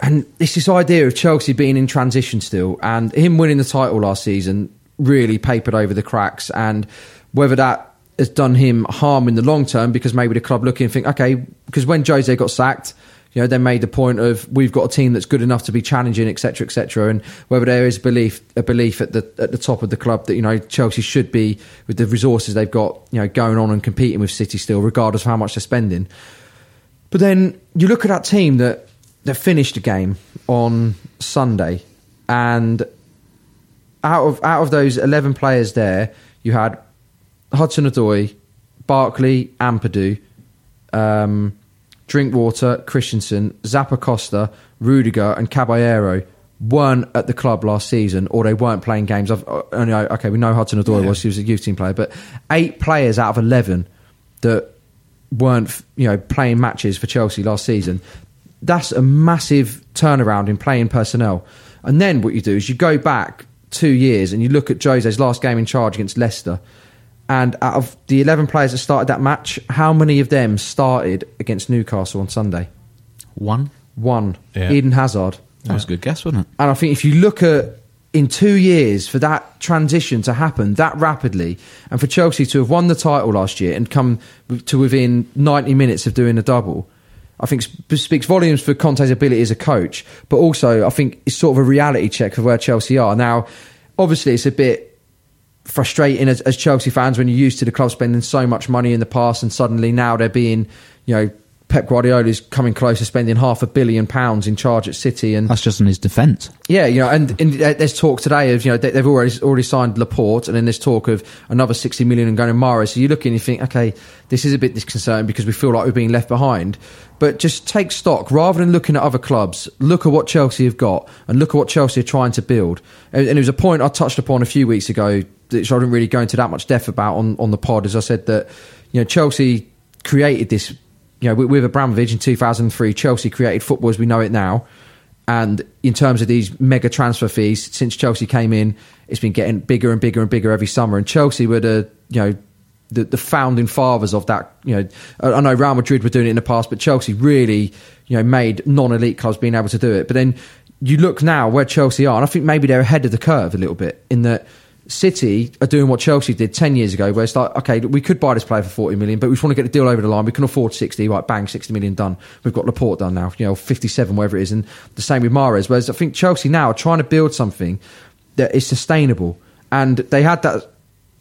And it's this idea of Chelsea being in transition still and him winning the title last season really papered over the cracks and whether that has done him harm in the long term because maybe the club looking and think, okay, because when Jose got sacked, you know, they made the point of we've got a team that's good enough to be challenging, etc., etc. And whether there is belief, a belief at the at the top of the club that you know Chelsea should be with the resources they've got, you know, going on and competing with City still, regardless of how much they're spending. But then you look at that team that that finished the game on Sunday, and out of out of those eleven players there, you had Hudson Odoi, Barkley, Ampadu, um, Drinkwater, Christensen, Zappacosta, Rudiger, and Caballero weren't at the club last season, or they weren't playing games. I've, uh, know, okay, we know Hudson Odoi was; he was a youth team player, but eight players out of eleven that weren't you know playing matches for Chelsea last season. That's a massive turnaround in playing personnel. And then what you do is you go back two years and you look at Jose's last game in charge against Leicester. And out of the 11 players that started that match, how many of them started against Newcastle on Sunday? One. One. Yeah. Eden Hazard. That was a good guess, wasn't it? And I think if you look at in two years for that transition to happen that rapidly, and for Chelsea to have won the title last year and come to within 90 minutes of doing a double, I think speaks volumes for Conte's ability as a coach, but also I think it's sort of a reality check of where Chelsea are. Now, obviously, it's a bit frustrating as, as Chelsea fans when you're used to the club spending so much money in the past and suddenly now they're being, you know, Pep Guardiola's coming close to spending half a billion pounds in charge at City and That's just on his defence. yeah, you know, and, and uh, there's talk today of you know they- they've already already signed Laporte, and then there's talk of another 60 million and going to Mahrez. So you look and you think, okay, this is a bit disconcerting because we feel like we're being left behind. But just take stock rather than looking at other clubs. Look at what Chelsea have got, and look at what Chelsea are trying to build. And, and it was a point I touched upon a few weeks ago, which I didn't really go into that much depth about on on the pod. As I said that you know Chelsea created this. You know, with, Abramovich in 2003, Chelsea created football as we know it now. And in terms of these mega transfer fees, since Chelsea came in, it's been getting bigger and bigger and bigger every summer. And Chelsea were the you know the, the founding fathers of that. You know, I I know Real Madrid were doing it in the past, but Chelsea really you know made non-elite clubs being able to do it. But then you look now where Chelsea are, and I think maybe they're ahead of the curve a little bit in that. City are doing what Chelsea did 10 years ago, where it's like, okay, we could buy this player for 40 million, but we just want to get the deal over the line. We can afford 60, right? Bang, 60 million done. We've got Laporte done now, you know, 57, whatever it is. And the same with Mahrez. Whereas I think Chelsea now are trying to build something that is sustainable. And they had that.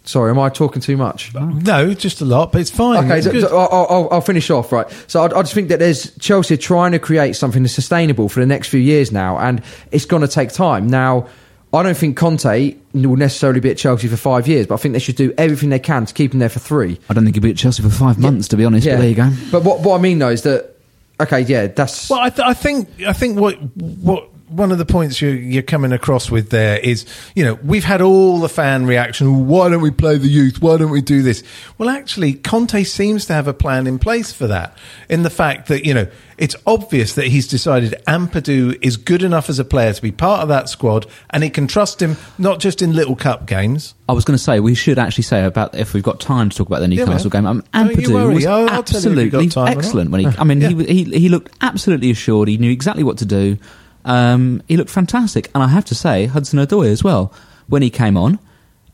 Sorry, am I talking too much? No, just a lot, but it's fine. Okay, It's so, so I'll, I'll, I'll finish off right. So I, I just think that there's Chelsea trying to create something that's sustainable for the next few years now, and it's going to take time. Now, I don't think Conte will necessarily be at Chelsea for five years, but I think they should do everything they can to keep him there for three. I don't think he'll be at Chelsea for five months, to be honest. But there you go. But what what I mean though is that okay, yeah, that's Well, I, th- I think I think what what one of the points you, you're coming across with there is, you know, we've had all the fan reaction. Why don't we play the youth? Why don't we do this? Well, actually, Conte seems to have a plan in place for that. In the fact that you know, it's obvious that he's decided Ampadu is good enough as a player to be part of that squad, and he can trust him not just in little cup games. I was going to say we should actually say about if we've got time to talk about the Newcastle man. game. Um, Ampadu worry. was I'll- I'll tell you if you've got absolutely time or not. excellent when he. I mean, he, he he looked absolutely assured. He knew exactly what to do. Um, he looked fantastic, and I have to say Hudson Odoi as well. When he came on,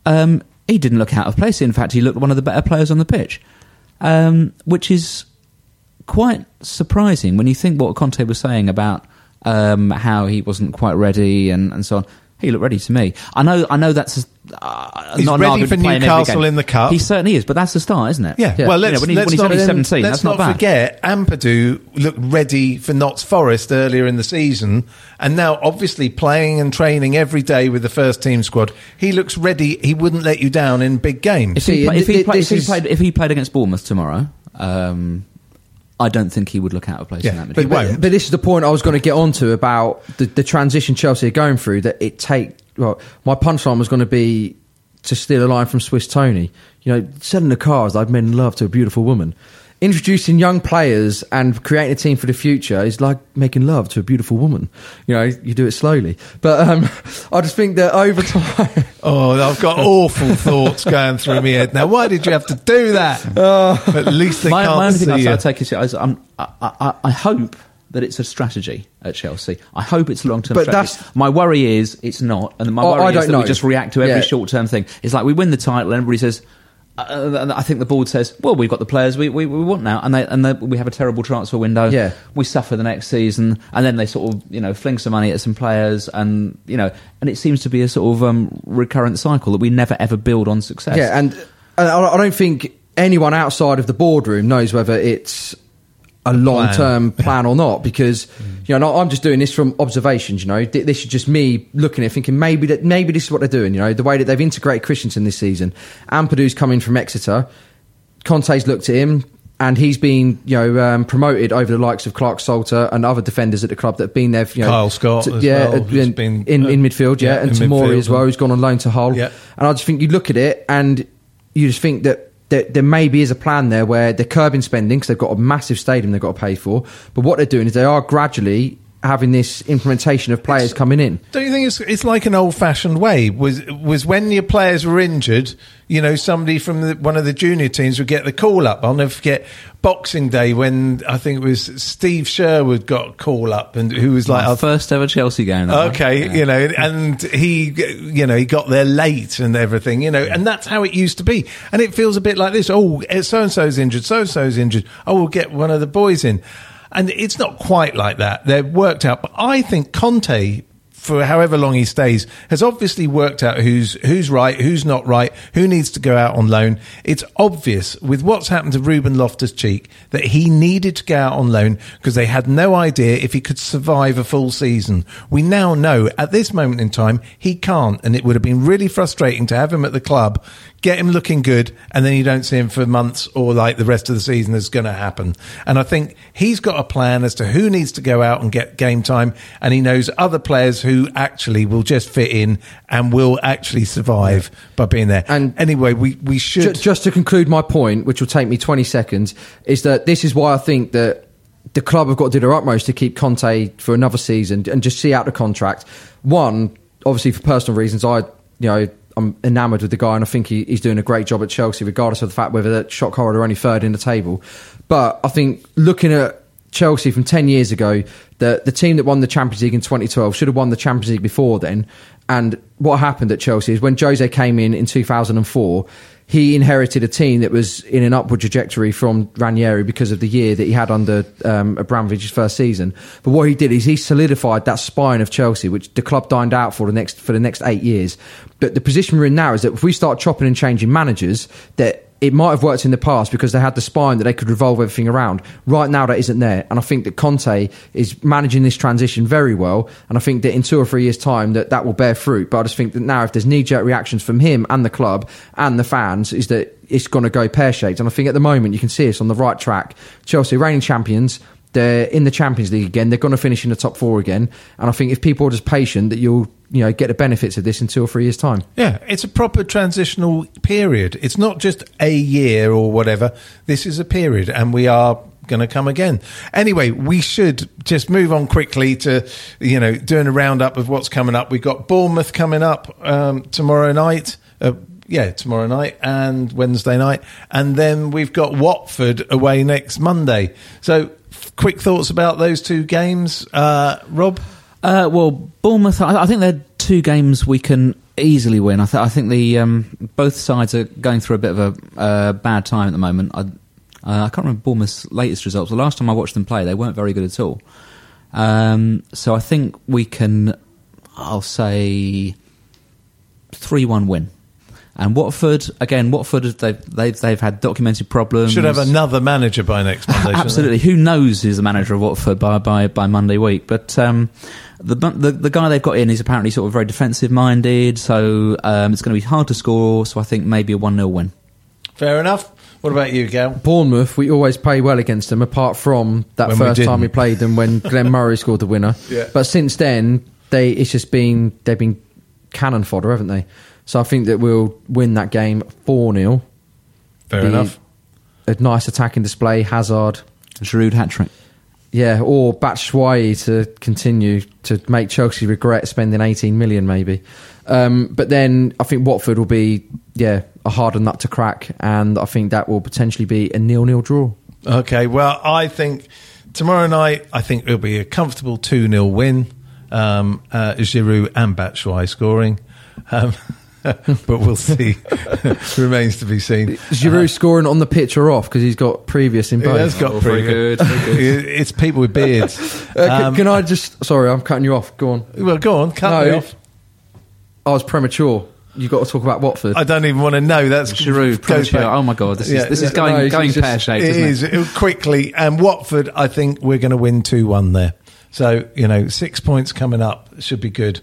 um, he didn't look out of place. In fact, he looked one of the better players on the pitch, um, which is quite surprising when you think what Conte was saying about um, how he wasn't quite ready and, and so on. He looked ready to me. I know. I know that's uh, He's not ready for to play in every Newcastle in the cup. He certainly is, but that's the start, isn't it? Yeah. Yeah. Well, You know, let's, when he- let's when he's not, only 17, let's that's not bad. forget Ampadu looked ready for Notts Forest earlier in the season, and now obviously playing and training every day with the first team squad. He looks ready. He wouldn't let you down in big games. If he, See, play, if, he play, if, this he played, if he played against Bournemouth tomorrow, um, I don't think he would look out of place Yeah, in that but midfield. he won't. But this is the point I was going to get onto about the, the transition Chelsea are going through. That it take well, my punchline was going to be to steal a line from Swiss Tony. You know, selling the cars like men love to a beautiful woman. Introducing young players and creating a team for the future is like making love to a beautiful woman. You know, you do it slowly. But um, I just think that over time, Oh, I've got awful thoughts going through my head now. Why did you have to do that? At least they my, can't my only thing see I, you. I take it is I'm, I, I, I hope that it's a strategy at Chelsea. I hope it's a long term But strategy. that's- My worry is it's not, and my Oh, worry I is that know. we just react to every Yeah. short term thing. It's like we win the title, and everybody says. Uh, I think the board says, "Well, we've got the players we, we, we want now," and they, and they, we have a terrible transfer window. Yeah. we suffer the next season, and then they sort of you know fling some money at some players, and you know, and it seems to be a sort of um, recurrent cycle that we never ever build on success. Yeah, and, and I don't think anyone outside of the boardroom knows whether it's a long term plan. or not because you know I'm just doing this from observations. You know, this is just me looking at it, thinking maybe that maybe this is what they're doing. You know, the way that they've integrated Christensen this season. Ampadu's coming from Exeter. Conte's looked at him. And he's been, you know, um, promoted over the likes of Clarke Salter and other defenders at the club that have been there. You know, Kyle Scott to- as yeah, well, uh, in, been- in, in midfield, yeah, yeah, and Tomori as well, who's gone on loan to Hull. Yeah. And I just think you look at it and you just think that there, there maybe is a plan there where they're curbing spending because they've got a massive stadium they've got to pay for. But what they're doing is they are gradually having this implementation of players coming in. Don't you think it's it's like an old fashioned way? Was was when your players were injured, you know, somebody from the, one of the junior teams would get the call up. I'll never forget Boxing Day when I think it was Steve Sherwood got a call up and who was like, Our "Oh, first ever Chelsea game. that one. Okay, Yeah. you know, and he, you know, he got there late and everything, you know, and that's how it used to be. And it feels a bit like this. Oh, eh, so and so's injured, so and so's injured. Oh, we'll get one of the boys in. And it's not quite like that. They're worked out. But I think Conte, for however long he stays, has obviously worked out who's who's right, who's not right, who needs to go out on loan. It's obvious with what's happened to Ruben Loftus Cheek that he needed to go out on loan because they had no idea if he could survive a full season. We now know at this moment in time he can't, and it would have been really frustrating to have him at the club, get him looking good, and then you don't see him for months or like the rest of the season is going to happen. And I think he's got a plan as to who needs to go out and get game time, and he knows other players who actually will just fit in and will actually survive by being there. And- anyway, we we Ju- should. just to conclude my point, which will take me 20 seconds, is that this is why I think that the club have got to do their utmost to keep Conte for another season and just see out the contract. One, obviously for personal reasons, I, you know, I'm enamoured with the guy and I think he, he's doing a great job at Chelsea, regardless of the fact whether that shock horror are only third in the table. But I think looking at Chelsea from 10 years ago, the, the team that won the Champions League in 2012 should have won the Champions League before then. And what happened at Chelsea is when Jose came in in 2004, he inherited a team that was in an upward trajectory from Ranieri because of the year that he had under um, Abramovich's first season. But what he did is he solidified that spine of Chelsea, which the club dined out for the next for the next eight years. But the position we're in now is that if we start chopping and changing managers, that it might have worked in the past because they had the spine that they could revolve everything around. Right now, that isn't there, and I think that Conte is managing this transition very well. And I think that in two or three years' time, that that will bear fruit. But I just think that now, if there's knee-jerk reactions from him and the club and the fans, is that it's going to go pear shaped. And I think at the moment, you can see us on the right track. Chelsea, reigning champions. They're in the Champions League again. They're going to finish in the top four again. And I think if people are just patient, that you'll you know get the benefits of this in two or three years' time. Yeah, it's a proper transitional period. It's not just a year or whatever. This is a period, and we are going to come again. Anyway, we should just move on quickly to, you know, doing a roundup of what's coming up. We've got Bournemouth coming up um, tomorrow night. Uh, yeah, tomorrow night and Wednesday night. And then we've got Watford away next Monday. So, quick thoughts about those two games, uh, Rob? Uh, well, Bournemouth. I, I think they're two games we can easily win. I, th- I think the um, both sides are going through a bit of a uh, bad time at the moment. I, uh, I can't remember Bournemouth's latest results. The last time I watched them play, they weren't very good at all. Um, so I think we can. I'll say three-one win. And Watford, again, Watford they've they've, they've had documented problems. Should have another manager by next Monday. shouldn't they? Absolutely. Who knows who's the manager of Watford by by, by Monday week? But um, the, the the guy they've got in is apparently sort of very defensive minded, so um, it's going to be hard to score. So I think maybe a one 0 win. Fair enough. What about you, Gail? Bournemouth, we always play well against them, apart from that When we first time we played them when Glenn Murray scored the winner. Yeah. But since then, they it's just been they've been cannon fodder, haven't they? So I think that we'll win that game four 0 Fair The- enough. A nice attacking display, Hazard, Giroud hat trick. yeah, or Batshuayi to continue to make Chelsea regret spending eighteen million, maybe. Um, but then I think Watford will be yeah a harder nut to crack, and I think that will potentially be a nil-nil draw. Okay, well, I think tomorrow night, I think it'll be a comfortable 2 0 win. Um, uh, Giroud and Batshuayi scoring. Um, but we'll see. Remains to be seen. Giroud scoring on the pitch or off because he's got previous in He both. has got Oh, pretty very good. good, very good. It's people with beards. Uh, can, Um, can I just? Sorry, I'm cutting you off. Go on. well, go on, cut me off. I was premature. You've got to talk about Watford. I don't even want to know. That's Giroud, premature. Oh my god, this Yeah, is this is going No, going pear shaped. It isn't is it? It- quickly. And Watford, I think we're going to win 2 1 there. So, you know, six points coming up should be good.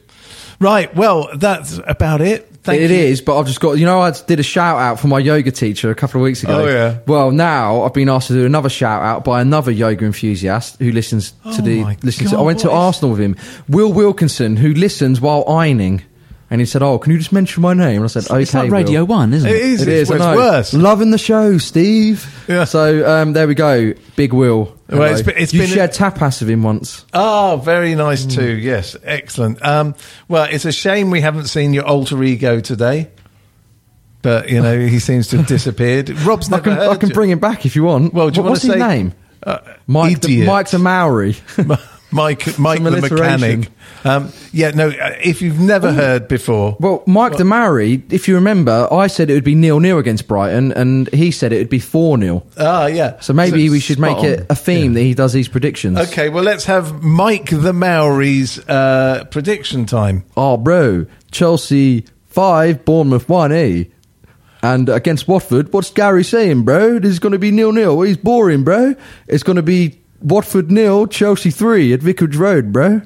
Right. Well, that's about it. Thank It you. is, but I've just got. You know, I did a shout out for my yoga teacher a couple of weeks ago. Oh, yeah. Well, now I've been asked to do another shout out by another yoga enthusiast who listens Oh to the my listens. To, I went to what is- Arsenal with him. Will Wilkinson, who listens while ironing, and he said, "Oh, can you just mention my name?" And I said, "Okay." It's like Will." Radio One, isn't It it? is. It it's, is. It's worse. Loving the show, Steve. Yeah. So um, there we go. Big Will. Well, it's Hello. been- it's you been- shared tapas with him once. Oh, very nice too. Yes, excellent. Um, well, it's a shame we haven't seen your alter ego today, but you know he seems to have disappeared. Rob's I can, heard I can you. bring him back if you want. Well, do you What- want what's to his say- name? Uh, Mike the, idiot. Mike the Maori. Mike, Mike the mechanic. Um, yeah, no. uh, If you've never heard before, Well, Mike the Maori, if you remember, I said it would be nil nil against Brighton, and he said it would be four 0 ah, yeah. So maybe we should make spot it a theme that he does these predictions. Okay, well, let's have Mike the Maori's uh, prediction time. Oh, bro, Chelsea five, Bournemouth one, eh? And against Watford, what's Garry saying, bro? This is going to be nil nil. He's boring, bro. It's going to be Watford nil, Chelsea three at Vicarage Road, bro.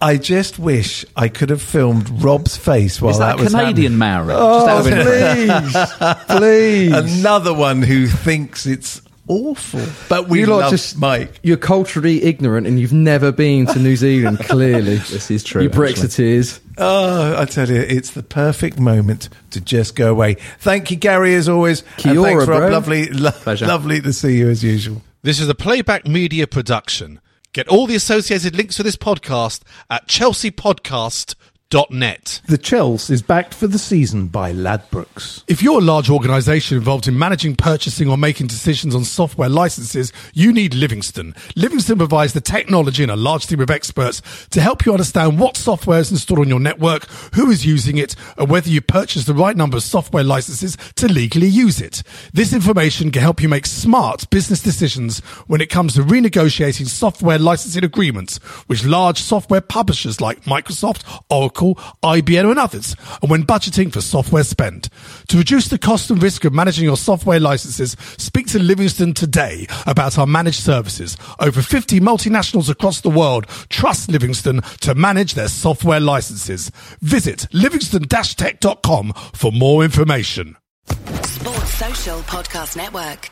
I just wish I could have filmed Rob's face while Is that, that, was Canadian Maori? Oh, out please, please. Another one who thinks it's awful, but we you lot love just Mike. You're culturally ignorant, and you've never been to New Zealand. Clearly, This is true, You actually. Brexiteers. Oh, I tell you, it's the perfect moment to just go away. Thank you, Garry, as always. Kia and thanks, ora, Rob. bro. Lovely, lo- lovely to see you as usual. This is a playback media production. Get all the associated links for this podcast at chelseapodcast.net. The Chels is backed for the season by Ladbrokes. If you're a large organization involved in managing, purchasing, or making decisions on software licenses, you need Livingston. Livingston provides the technology and a large team of experts to help you understand what software is installed on your network, who is using it, and whether you purchase the right number of software licenses to legally use it. This information can help you make smart business decisions when it comes to renegotiating software licensing agreements with large software publishers like Microsoft, Oracle, IBM, and others, and when budgeting for software spend. To reduce the cost and risk of managing your software licenses, speak to Livingston today about our managed services. Over 50 multinationals across the world trust Livingston to manage their software licenses. Visit livingston-tech.com for more information. Sports Social Podcast Network.